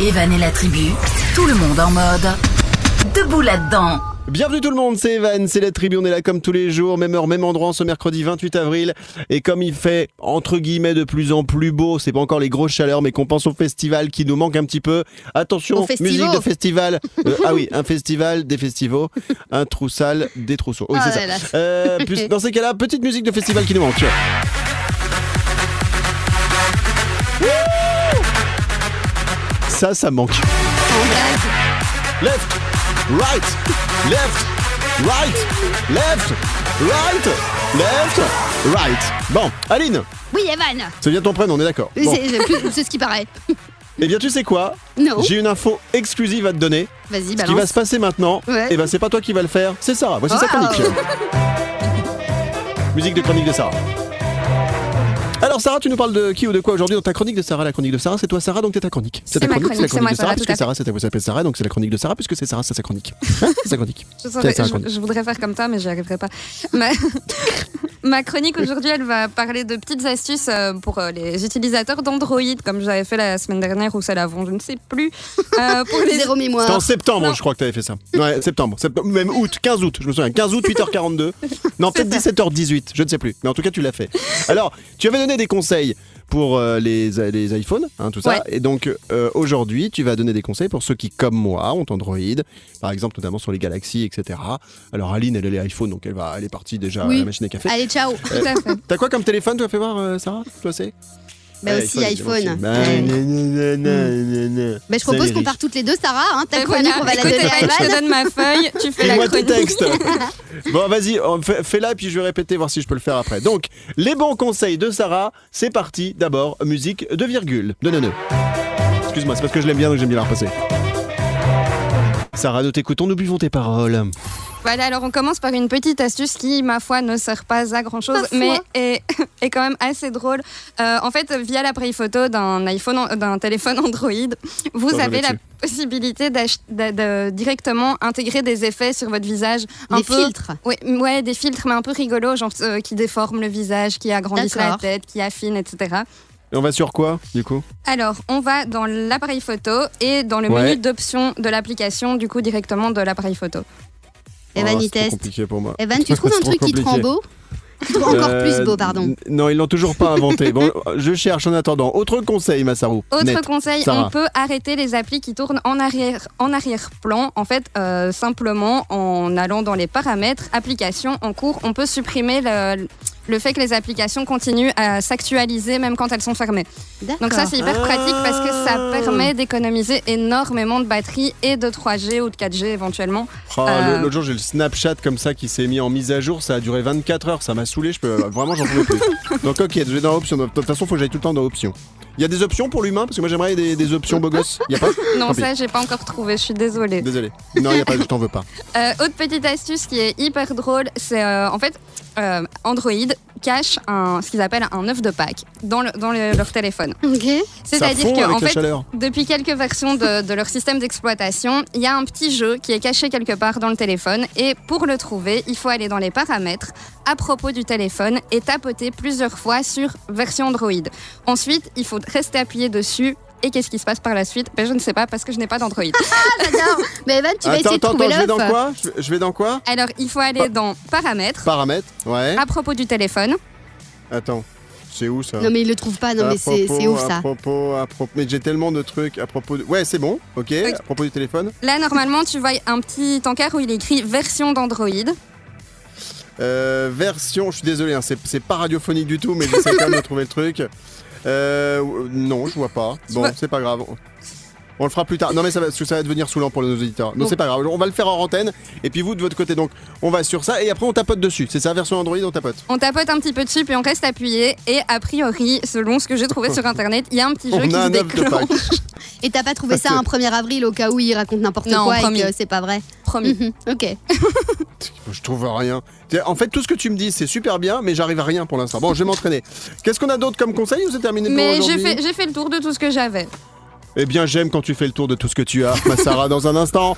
Evan et la tribu, tout le monde en mode debout là-dedans. Bienvenue tout le monde, c'est Evan, c'est la tribu, on est là comme tous les jours, même heure, même endroit, en ce mercredi 28 avril. Et comme il fait, entre guillemets, de plus en plus beau, c'est pas encore les grosses chaleurs, mais qu'on pense au festival qui nous manque un petit peu. Attention, musique de festival. Euh, ah oui, un festival, des festivals, un trou sale, des trousseaux. Oui, Ah c'est ça. Euh, plus- dans ces cas-là, petite musique de festival qui nous manque. tu vois. Ça, ça manque. Left, right, left, right, left, right, left, right. Bon, Aline, Oui, Evan c'est bien ton prénom, on est d'accord. Bon. C'est- ce qui paraît. Eh bien, tu sais quoi? Non, J'ai une info exclusive à te donner. vas-y, Ce qui va balance. se passer maintenant, Ouais. eh ben c'est pas toi qui va le faire, c'est Sarah. Voici sa chronique. Musique de chronique de Sarah. Alors Sarah, tu nous parles de qui ou de quoi aujourd'hui dans ta chronique de Sarah La chronique de Sarah, c'est toi Sarah, donc c'est ta chronique. C'est ta ma chronique, la c'est moi, de Sarah, Sarah, puisque. Sarah, c'est- vous s'appelle Sarah, donc c'est la chronique de Sarah, puisque c'est Sarah, c'est sa chronique. Hein c'est sa chronique. Je, voudrais faire comme toi, mais j'y arriverai pas. Ma, ma chronique aujourd'hui, elle va parler de petites astuces euh, pour euh, les utilisateurs d'Android, comme j'avais fait la semaine dernière ou celle avant, je ne sais plus. Euh, pour les... Zéro C'était mémoire. en septembre, Non. je crois que tu avais fait ça. Ouais, septembre, septembre, même août, 15 août, je me souviens, 15 août, 8h42. Non, peut-être 17h18, je ne sais plus. Mais en tout cas, tu l'as fait. Alors, tu avais donné des conseils pour euh, les, les iPhones, hein, tout ça. Ouais. Et donc, euh, aujourd'hui, tu vas donner des conseils pour ceux qui, comme moi, ont Android, par exemple, notamment sur les Galaxy, etc. Alors, Aline, elle a les iPhones, donc elle, va, elle est partie déjà Oui. à la machine à café. Allez, ciao. Fait. T'as quoi comme téléphone, tu as fait voir, euh, Sarah Toi, c'est? Bah Ouais, aussi iPhone. Bah, Ouais. nanana, nanana. Bah, je propose qu'on parte toutes les deux, Sarah. Hein, ta chronique, voilà, on va la donner à je te donne ma feuille, tu fais la Fais-moi tes chronique. textes. bon, vas-y, fais-la, puis je vais répéter, voir si je peux le faire après. Donc, les bons conseils de Sarah, c'est parti. D'abord, musique de virgule, de neuneu. Excuse-moi, c'est parce que je l'aime bien, donc j'aime bien la repasser. Sarah, nous t'écoutons, nous buvons tes paroles. Voilà, alors on commence par une petite astuce qui, ma foi, ne sert pas à grand chose, mais est, est quand même assez drôle. Euh, en fait, via l'appareil photo d'un iPhone, d'un téléphone Android, vous avez la dessus. possibilité d'ach- de, de directement intégrer des effets sur votre visage. Un peu, filtres. Ouais, ouais, des filtres, mais un peu rigolos, genre euh, qui déforment le visage, qui agrandissent la tête, qui affinent, etc. Et on va sur quoi, du coup? Alors, on va dans l'appareil photo et dans le Ouais. menu d'options de l'application, du coup, directement de l'appareil photo. Evan, Oh, il teste. compliqué pour moi. Evan, tu trouves un truc qui te rend beau? Tu trouves encore Euh, plus beau, pardon. Non, ils l'ont toujours pas inventé. Bon, je cherche en attendant. Autre conseil, Massarou. Autre Net. conseil, Sarah. on peut arrêter les applis qui tournent en arrière, en arrière-plan. En fait, euh, simplement en allant dans les paramètres, applications en cours, on peut supprimer le, le fait que les applications continuent à s'actualiser même quand elles sont fermées. Donc ça, c'est hyper pratique parce que ça Ah. permet d'économiser énormément de batterie et de 3G ou de 4G éventuellement. Oh, Euh. L'autre jour, j'ai le Snapchat comme ça qui s'est mis en mise à jour. Ça a duré 24 heures. Ça m'a saoulé. Je peux vraiment, j'en pouvais plus. Donc, ok, je vais dans options. De toute façon, faut que j'aille tout le temps dans options. Il y a des options pour l'humain? Parce que moi, j'aimerais des, des options beau gosse. Il y a pas? Non, Tant pis. ça, j'ai pas encore trouvé, je suis désolée. Désolé. Non, il y a pas. Je t'en veux pas. Euh, autre petite astuce qui est hyper drôle, c'est euh, en fait euh, Android cache un, ce qu'ils appellent un œuf de Pâques dans, le- dans le- leur téléphone. Ok. Ça C'est-à-dire fond que avec en la fait, chaleur. depuis quelques versions de, de leur système d'exploitation, il y a un petit jeu qui est caché quelque part dans le téléphone et pour le trouver, il faut aller dans les paramètres à propos du téléphone et tapoter plusieurs fois sur version Android. Ensuite, il faut rester appuyé dessus. Et qu'est-ce qui se passe par la suite? Ben, Je ne sais pas parce que je n'ai pas d'Android. Ah, j'adore. Mais Evan, tu vas Attends, essayer de attends, trouver attends. Je vais dans quoi? Je, vais dans quoi? Alors, il faut aller dans paramètres Paramètres. Ouais. à propos du téléphone. Attends. C'est où ça? Non mais il le trouve pas, non À mais c'est ouf À ça? propos, à propos. Mais j'ai tellement de trucs à propos de. Ouais, c'est bon, ok. À propos du téléphone. Là, normalement, tu vois un petit encart où il est écrit version d'Android. Euh, version, je suis désolé, hein, c'est pas radiophonique du tout, mais j'essaie quand même de trouver le truc. Euh, non, je vois pas. Bon, c'est pas grave. On le fera plus tard. Non, mais ça va, parce que ça va devenir saoulant pour nos auditeurs. Non, c'est pas grave. On va le faire en antenne. Et puis vous, de votre côté, donc, on va sur ça. Et après, on tapote dessus. C'est ça, version Android, on tapote. On tapote un petit peu dessus, puis on reste appuyé. Et a priori, selon ce que j'ai trouvé sur internet, il y a un petit jeu On qui a se un œuf de déclenche. Et t'as pas trouvé ça un 1er avril au cas où il raconte n'importe quoi promis. et que c'est pas vrai Promis. Mhm, Ok. Je trouve rien. En fait, tout ce que tu me dis, c'est super bien, mais j'arrive à rien pour l'instant. Bon, je vais m'entraîner. Qu'est-ce qu'on a d'autre comme conseil ou c'est terminé pour Mais j'ai aujourd'hui fait, j'ai fait le tour de tout ce que j'avais. Eh bien, j'aime quand tu fais le tour de tout ce que tu as, ma Sarah, dans un instant.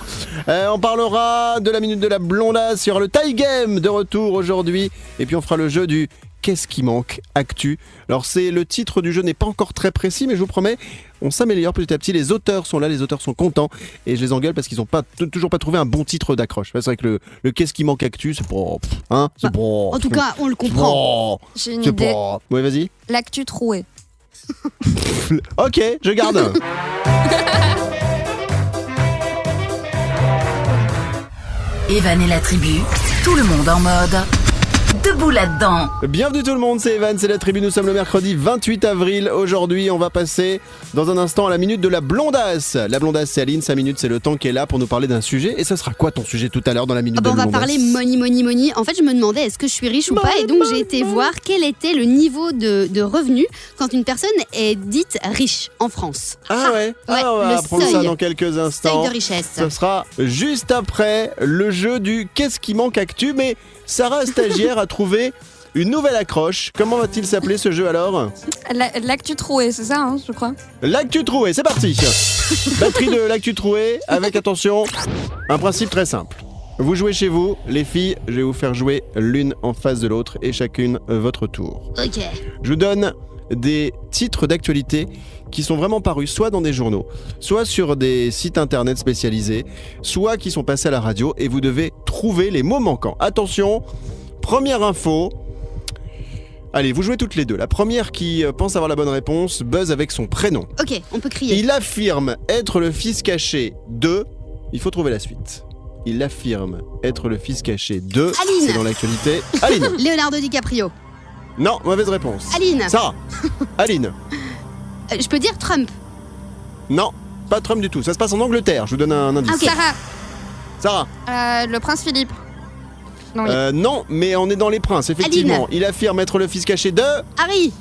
Euh, on parlera de la minute de la blondasse. Il y aura le tie game de retour aujourd'hui. Et puis, on fera le jeu du Qu'est-ce qui manque Actu? Alors, c'est le titre du jeu n'est pas encore très précis, mais je vous promets, on s'améliore petit à petit. Les auteurs sont là, les auteurs sont contents. Et je les engueule parce qu'ils n'ont pas, toujours pas trouvé un bon titre d'accroche. C'est vrai que le, le Qu'est-ce qui manque Actu, c'est pff, Hein C'est Bah. En tout cas, on le comprend. J'ai une idée. pas. Ouais, vas-y. L'actu troué. Ok, je garde. Evan et la tribu, tout le monde en mode. Debout là-dedans. Bienvenue tout le monde, c'est Evan, c'est la tribu, nous sommes le mercredi 28 avril. Aujourd'hui, on va passer dans un instant à la minute de la blondasse. La blondasse, c'est Aline, 5 minutes, c'est le temps qui est là pour nous parler d'un sujet. Et ça sera quoi ton sujet tout à l'heure dans la minute Ah bah, de on la va blondasse parler money, money, money. En fait, je me demandais est-ce que je suis riche ou pas, et donc j'ai été voir quel était le niveau de, de revenu quand une personne est dite riche en France. Ah ouais, Ouais, Ah, on va le apprendre ça seuil. dans quelques Seuil instants. de richesse. Ce sera juste après le jeu du Qu'est-ce qui manque actu? Mais Sarah, stagiaire, a trouvé une nouvelle accroche. Comment va-t-il s'appeler ce jeu alors La- L'actu troué, c'est ça, hein, je crois. L'actu troué, c'est parti Batterie de l'actu troué, avec attention, un principe très simple. Vous jouez chez vous, les filles, je vais vous faire jouer l'une en face de l'autre et chacune votre tour. Ok. Je vous donne des titres d'actualité qui sont vraiment parus soit dans des journaux, soit sur des sites internet spécialisés, soit qui sont passés à la radio et vous devez trouver les mots manquants. Attention, première info. Allez, vous jouez toutes les deux. La première qui euh, pense avoir la bonne réponse buzz avec son prénom. Ok, on peut crier. Il affirme être le fils caché de. Il faut trouver la suite. Il affirme être le fils caché de. Aline. C'est dans l'actualité. Aline. Leonardo DiCaprio. Non, mauvaise réponse. Aline. Sarah. Aline. Euh, je peux dire Trump. Non, pas Trump du tout. Ça se passe en Angleterre. Je vous donne un indice. Ah, ok. Sarah, Sarah. euh, le prince Philippe. Non, oui. Euh, non, mais on est dans les princes, effectivement. Il affirme être le fils caché de. Harry.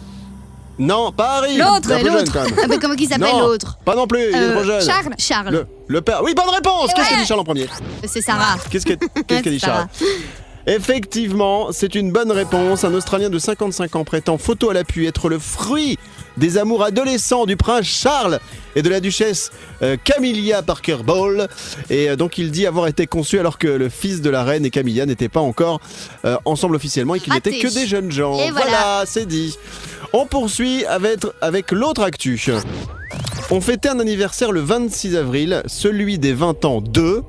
Non, pas Harry. L'autre, L'autre. comment qu'il s'appelle l'autre Pas non plus, il est trop jeune. Charles. Charles. Le, le père. Oui, bonne réponse Qu'est-ce qu'a dit Charles en premier C'est Sarah. Qu'est-ce qu'a dit Sarah. Charles Effectivement, c'est une bonne réponse. Un Australien de 55 ans prétend, photo à l'appui, être le fruit des amours adolescents du prince Charles et de la duchesse euh, Camilla Parker Bowles. Et euh, donc il dit avoir été conçu alors que le fils de la reine et Camilla n'étaient pas encore euh, ensemble officiellement et qu'ils n'étaient que des jeunes gens. Et voilà. c'est dit. On poursuit avec, avec l'autre actu. On fêtait un anniversaire le 26 avril, celui des 20 ans de...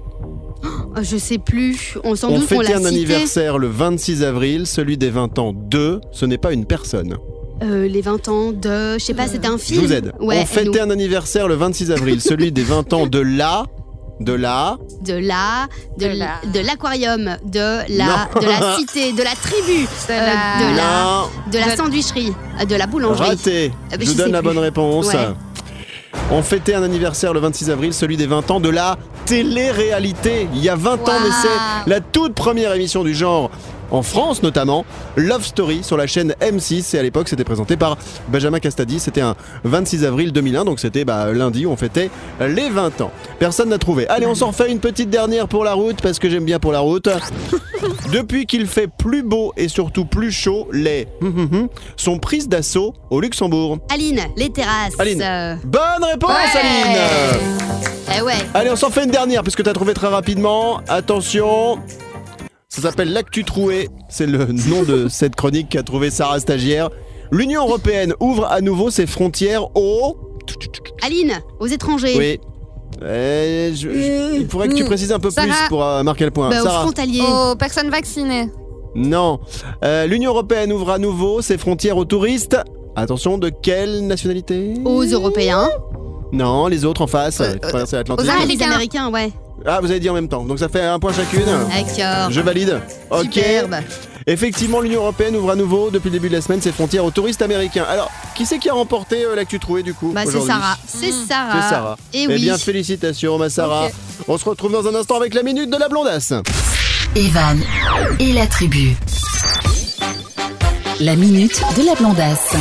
Oh, je sais plus. On On doute fêtait l'a un cité. anniversaire le 26 avril, celui des 20 ans de, ce n'est pas une personne. Euh, les 20 ans de. Je sais pas, c'était un Je film. vous aide. Ouais, On fêtait nous. un anniversaire le 26 avril, celui des 20 ans de la, de la, de la, de, De l- la- de l'aquarium, de la, Non. de la cité, de la tribu, De euh, la- de la, de la de- sandwicherie, euh, de la boulangerie. raté. Ah, mais Je vous je donne la plus. bonne réponse. Ouais. On fêtait un anniversaire le 26 avril, celui des 20 ans de la télé-réalité. Il y a 20 ans naissait la toute première émission du genre en France notamment, Love Story sur la chaîne M6 et à l'époque c'était présenté par Benjamin Castadi, c'était un 26 avril 2001 donc c'était bah, lundi où on fêtait les 20 ans. Personne n'a trouvé. Allez on s'en refait une petite dernière pour la route parce que j'aime bien pour la route. Depuis qu'il fait plus beau et surtout plus chaud, les hum, hum, hum sont prises d'assaut au Luxembourg. Aline, les terrasses. Aline. euh, Bonne réponse Ouais. Aline eh ouais. Allez, on s'en fait une dernière puisque tu as trouvé très rapidement. Attention, ça s'appelle l'actu troué. C'est le nom de cette chronique qu'a trouvé Sarah Stagiaire. L'Union européenne ouvre à nouveau ses frontières au. Aline, aux étrangers. Oui. Je- je- il faudrait que tu Mm. précises un peu plus pour euh, marquer le point. Bah, aux Sarah. frontaliers. Aux personnes vaccinées. Non. Euh, L'Union européenne ouvre à nouveau ses frontières aux touristes Attention, de quelle nationalité? Aux Européens. Non, les autres en face, Euh, l'Atlantique. Aux ah, les. Américains, ouais. Ah, vous avez dit en même temps, donc ça fait un point chacune. D'accord. Je valide. Ok. Superbe. Effectivement, l'Union Européenne ouvre à nouveau, depuis le début de la semaine, ses frontières aux touristes américains. Alors, qui c'est qui a remporté euh, l'actu trouvé du coup Bah, c'est aujourd'hui Sarah. C'est Sarah. C'est Sarah. Et Eh oui. bien, félicitations, ma Sarah. Ok. On se retrouve dans un instant avec la minute de la blondasse. Evan et la tribu. La minute de la blondasse.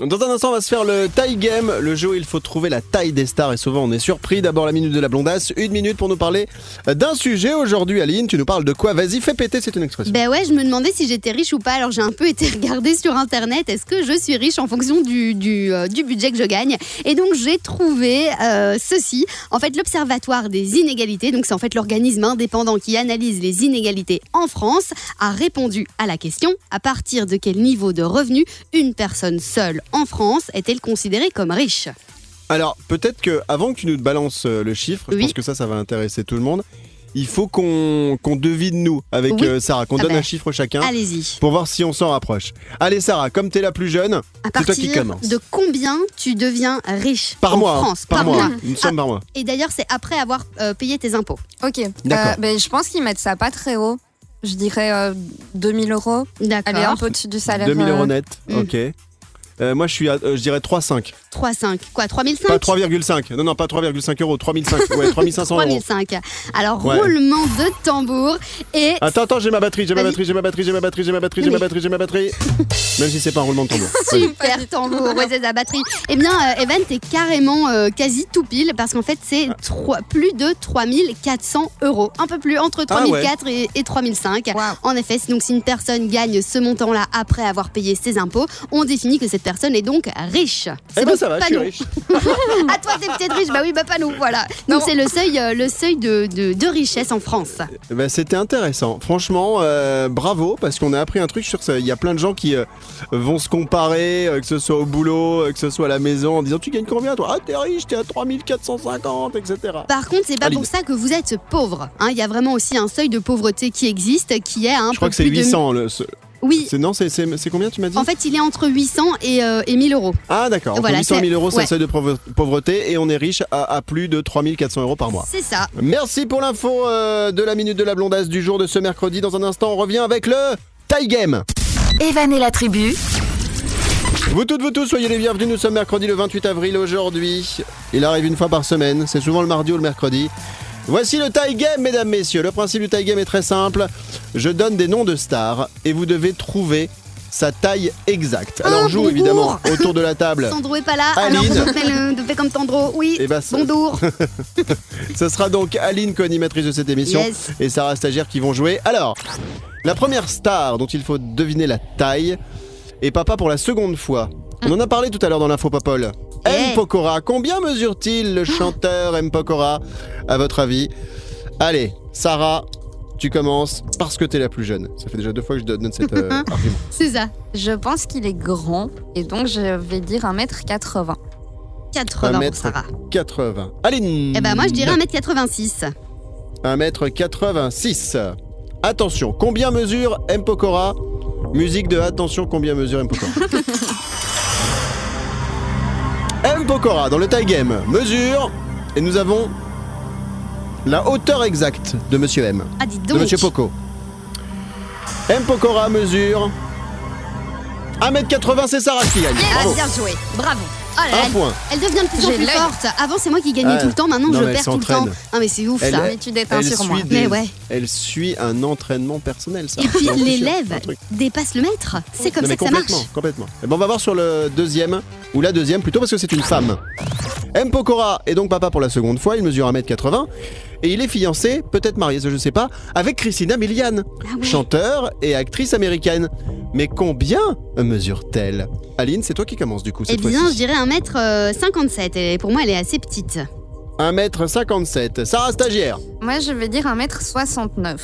Dans un instant, on va se faire le taille game, le jeu où il faut trouver la taille des stars et souvent on est surpris. D'abord la minute de la blondasse, une minute pour nous parler d'un sujet aujourd'hui. Aline, tu nous parles de quoi? Vas-y, fais péter, c'est une expression. Ben ouais, je me demandais si j'étais riche ou pas. Alors j'ai un peu été regarder sur internet. Est-ce que je suis riche en fonction du, du, euh, budget que je gagne? Et donc j'ai trouvé euh, ceci. En fait, l'Observatoire des inégalités, donc c'est en fait l'organisme indépendant qui analyse les inégalités en France, a répondu à la question à partir de quel niveau de revenu une personne seule en France est-elle considérée comme riche Alors, peut-être que avant que tu nous balances euh, le chiffre, je Oui. pense que ça, ça va intéresser tout le monde. Il faut qu'on qu'on devine nous avec Oui. euh, Sarah, qu'on Ah donne ben. un chiffre chacun Allez-y. pour voir si on s'en rapproche. Allez Sarah, comme t'es la plus jeune, c'est toi qui commence. de combien tu deviens riche Par en mois, hein, France par, mois, mois. une somme par mois. Et d'ailleurs, c'est après avoir euh, payé tes impôts. Ok. D'accord. Euh, ben, je pense qu'ils mettent ça pas très haut. Je dirais euh, 2000 euros. D'accord. Est un peu au-dessus du salaire. 2000 euros net, Mm. ok. Euh, moi, je suis, à, euh, je dirais 3,5. 3,5. Quoi 3005 Pas 3,5. Non, non, pas 3,5 euros. 3,5. Ouais, 3500 euros. 3005. Alors, Ouais. roulement de tambour et. Attends, attends, j'ai ma batterie, j'ai ma batterie, j'ai ma batterie, j'ai ma batterie, j'ai ma batterie, j'ai ma batterie, j'ai ma batterie. Même si c'est pas un roulement de tambour. Super tambour, ouais, c'est sa batterie. Eh bien, euh, Evan, t'es carrément euh, quasi tout pile parce qu'en fait, c'est trois- plus de 3400 euros. Un peu plus, entre Ah ouais. 3004 et, et 3005. En effet, si- donc si une personne gagne ce montant-là après avoir payé ses impôts, on définit que cette personne est donc riche. Eh C'est ben donc ça va, je pas suis nous. riche. Ah, toi, t'es peut-être riche, bah oui, bah pas nous, voilà. Donc, c'est le seuil, euh, le seuil de, de- de richesse en France. Eh ben, C'était intéressant. Franchement, euh, bravo, parce qu'on a appris un truc. Je suis sûr qu'il y a plein de gens qui euh, vont se comparer, que ce soit au boulot, que ce soit à la maison, en disant Tu gagnes combien toi? Ah, t'es riche, t'es à 3450, etc. Par contre, c'est pas Aline. pour ça que vous êtes pauvre. hein. Il y a vraiment aussi un seuil de pauvreté qui existe, qui est à un Je crois que c'est plus de- 800. Le, ce- Oui. c'est- non, c'est- c'est c'est combien tu m'as dit En fait, il est entre 800 et, euh, et 1000 euros. Ah, d'accord. Entre voilà, 800 et c'est- 1000 euros, c'est ouais. le seuil de pauvre- pauvreté et on est riche à, à plus de 3400 euros par mois. C'est ça. Merci pour l'info euh, de la minute de la blondasse du jour de ce mercredi. Dans un instant, on revient avec le Taille Game. Evan et la tribu. Vous toutes, vous tous, soyez les bienvenus. Nous sommes mercredi le 28 avril aujourd'hui. Il arrive une fois par semaine. C'est souvent le mardi ou le mercredi. Voici le taille game, mesdames, messieurs. Le principe du taille game est très simple. Je donne des noms de stars et vous devez trouver sa taille exacte. Alors, Oh, joue bonjour. évidemment autour de la table. Sandro est pas là, Aline. alors on fait, le, on fait comme Sandro. Oui, Eh ben, ça- bonjour. Ce sera donc Aline, co-animatrice de cette émission, Yes. et Sarah Stagiaire qui vont jouer. Alors, la première star dont il faut deviner la taille est papa pour la seconde fois. On en a parlé tout à l'heure dans l'info Popol. M. Pokora, combien mesure-t-il le chanteur M. Pokora, à votre avis? Allez, Sarah, tu commences parce que t'es la plus jeune. Ça fait déjà deux fois que je donne cet euh, argument. C'est ça. Je pense qu'il est grand et donc je vais dire 1m80. 80 Un pour mètre. Sarah. 80. Aline Eh ben moi je dirais 1m86. 1m86. Attention, combien mesure M. Pokora? Musique de Attention, combien mesure M. Pokora? M. Pokora, dans le tie game, mesure, et nous avons la hauteur exacte de Monsieur M, Ah de. Monsieur Poco. M. Pokora mesure 1m80, c'est Sarah qui gagne. Ah Bravo. bien joué. Bravo. Oh là Un elle, point. elle devient de plus en J'ai plus l'œil. forte. Avant c'est moi qui gagnais Ah, tout le temps, maintenant non, je mais elle perds tout le temps. s'entraîne. Ah mais c'est ouf Elle ça. est- Mais tu déteins Elle sur suit, moi. des- Mais ouais. elle suit un entraînement personnel, ça. Et puis J'en suis sûr, l'élève c'est un truc. dépasse le maître. C'est comme Non, ça mais que ça marche. complètement, complètement. Et ben on va voir sur le deuxième, ou la deuxième plutôt parce que c'est une femme. M. Pokora est donc papa pour la seconde fois, il mesure 1m80 et il est fiancé, peut-être marié, ça je sais pas, avec Christina Milian, Ah ouais. chanteur et actrice américaine. Mais combien mesure-t-elle? Aline, c'est toi qui commences du coup Eh cette bien, je dirais 1m57. Et pour moi, elle est assez petite. 1m57. Sarah stagiaire, Moi je vais dire 1m69.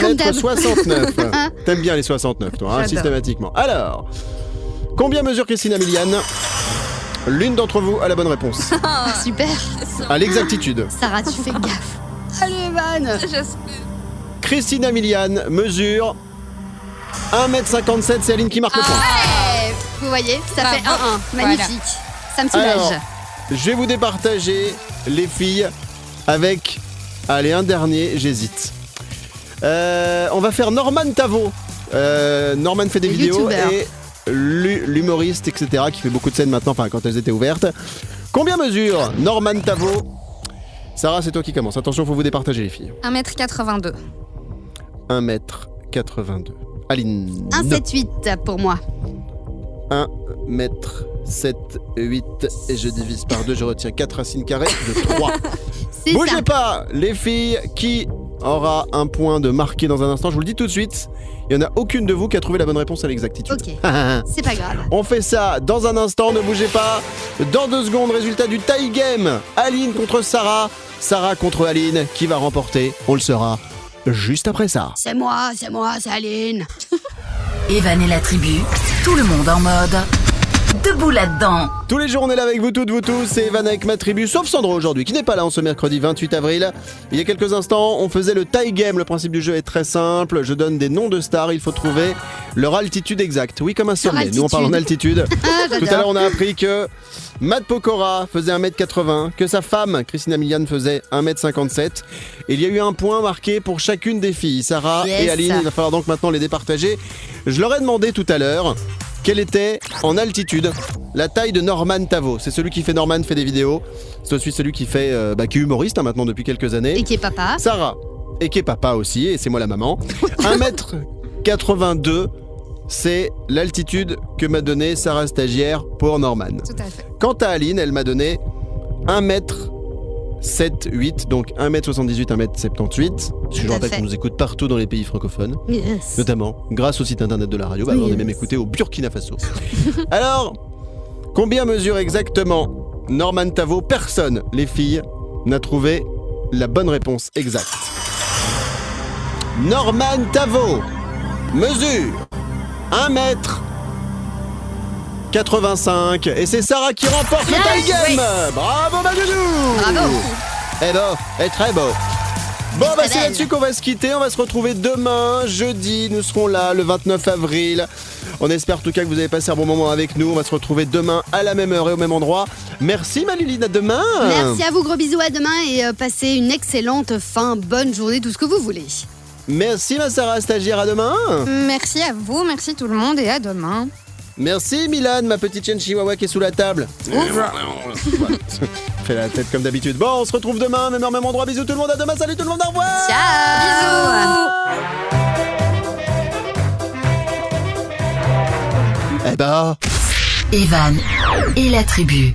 Comme d'hab. 1m69. T'aimes bien les 69 toi, hein, systématiquement. Alors, combien mesure Christina Milian L'une d'entre vous a la bonne réponse. Super. À l'exactitude. Sarah, tu fais gaffe. Allez, Evan. Christina Milian mesure 1m57, c'est Aline qui marque le point. Vous voyez, ça fait 1-1. Magnifique. Ça me Alors, soulage. je vais vous départager les filles avec. Allez, un dernier, j'hésite. Euh, on va faire Norman Tavo. Euh, Norman fait des Le vidéos youtubeur. et l'humoriste, etc., qui fait beaucoup de scènes maintenant, enfin quand elles étaient ouvertes. Combien mesure Norman Tavo? Sarah, c'est toi qui commence. Attention, faut vous départager les filles. 1m82. 1m82. Aline. 1-7-8 pour moi. 1 mètre 7, 8 et je divise par 2, je retiens 4 racines carrées de 3. C'est ça. Bougez pas, les filles, qui aura un point de marqué dans un instant, je vous le dis tout de suite. Il n'y en a aucune de vous qui a trouvé la bonne réponse à l'exactitude. Ok. C'est pas grave. On fait ça dans un instant, ne bougez pas. Dans deux secondes, résultat du tie game. Aline contre Sarah, Sarah contre Aline. Qui va remporter On le saura juste après ça. C'est moi, c'est moi, c'est Aline. Evan et la tribu, tout le monde en mode debout là-dedans. Tous les jours, on est là avec vous toutes, vous tous. C'est Evan avec ma tribu, sauf Sandro aujourd'hui, qui n'est pas là en ce mercredi 28 avril. Il y a quelques instants, on faisait le tie game. Le principe du jeu est très simple. Je donne des noms de stars. Il faut trouver leur altitude exacte. Oui, comme un sommet. Nous, on parle en altitude. Ah, Tout à l'heure, on a appris que Matt Pokora faisait 1m80, que sa femme, Christina Milian, faisait 1m57. Et il y a eu un point marqué pour chacune des filles, Sarah Yes. et Aline. Il va falloir donc maintenant les départager. Je leur ai demandé tout à l'heure quelle était en altitude la taille de Norman Tavo? C'est celui qui fait Norman, fait des vidéos. C'est aussi celui qui fait, euh, bah, qui est humoriste hein, maintenant depuis quelques années. Et qui est papa. Sarah, et qui est papa aussi, et c'est moi la maman. 1m82, c'est l'altitude que m'a donné Sarah stagiaire pour Norman. Tout à fait. Quant à Aline, elle m'a donné 1m 7, 8, donc 1m78, 1m78. Parce que je rappelle qu'on nous écoute partout dans les pays francophones, Yes. notamment grâce au site internet de la radio. Bah, on est même écouté au Burkina Faso. Alors, combien mesure exactement Norman Tavo Personne, les filles, n'a trouvé la bonne réponse exacte? Norman Tavo mesure 1 mètre 85 et c'est Sarah qui remporte le tie game. Bravo Madoudou Bravo. Eh beau, et très beau. Bon, bah c'est là-dessus qu'on va se quitter. On va se retrouver demain, jeudi. Nous serons là le 29 avril. On espère en tout cas que vous avez passé un bon moment avec nous. On va se retrouver demain à la même heure et au même endroit. Merci Maluline, à demain. Merci à vous, gros bisous à demain et euh, passez une excellente fin, bonne journée, tout ce que vous voulez. Merci ma Sarah stagiaire, à demain. Merci à vous, merci tout le monde et à demain. Merci Milan, ma petite chienne chihuahua qui est sous la table. Fais la tête comme d'habitude. Bon, on se retrouve demain, même heure, même endroit. Bisous tout le monde, à demain. Salut tout le monde, au revoir. Ciao Eh ben... Evan et la tribu.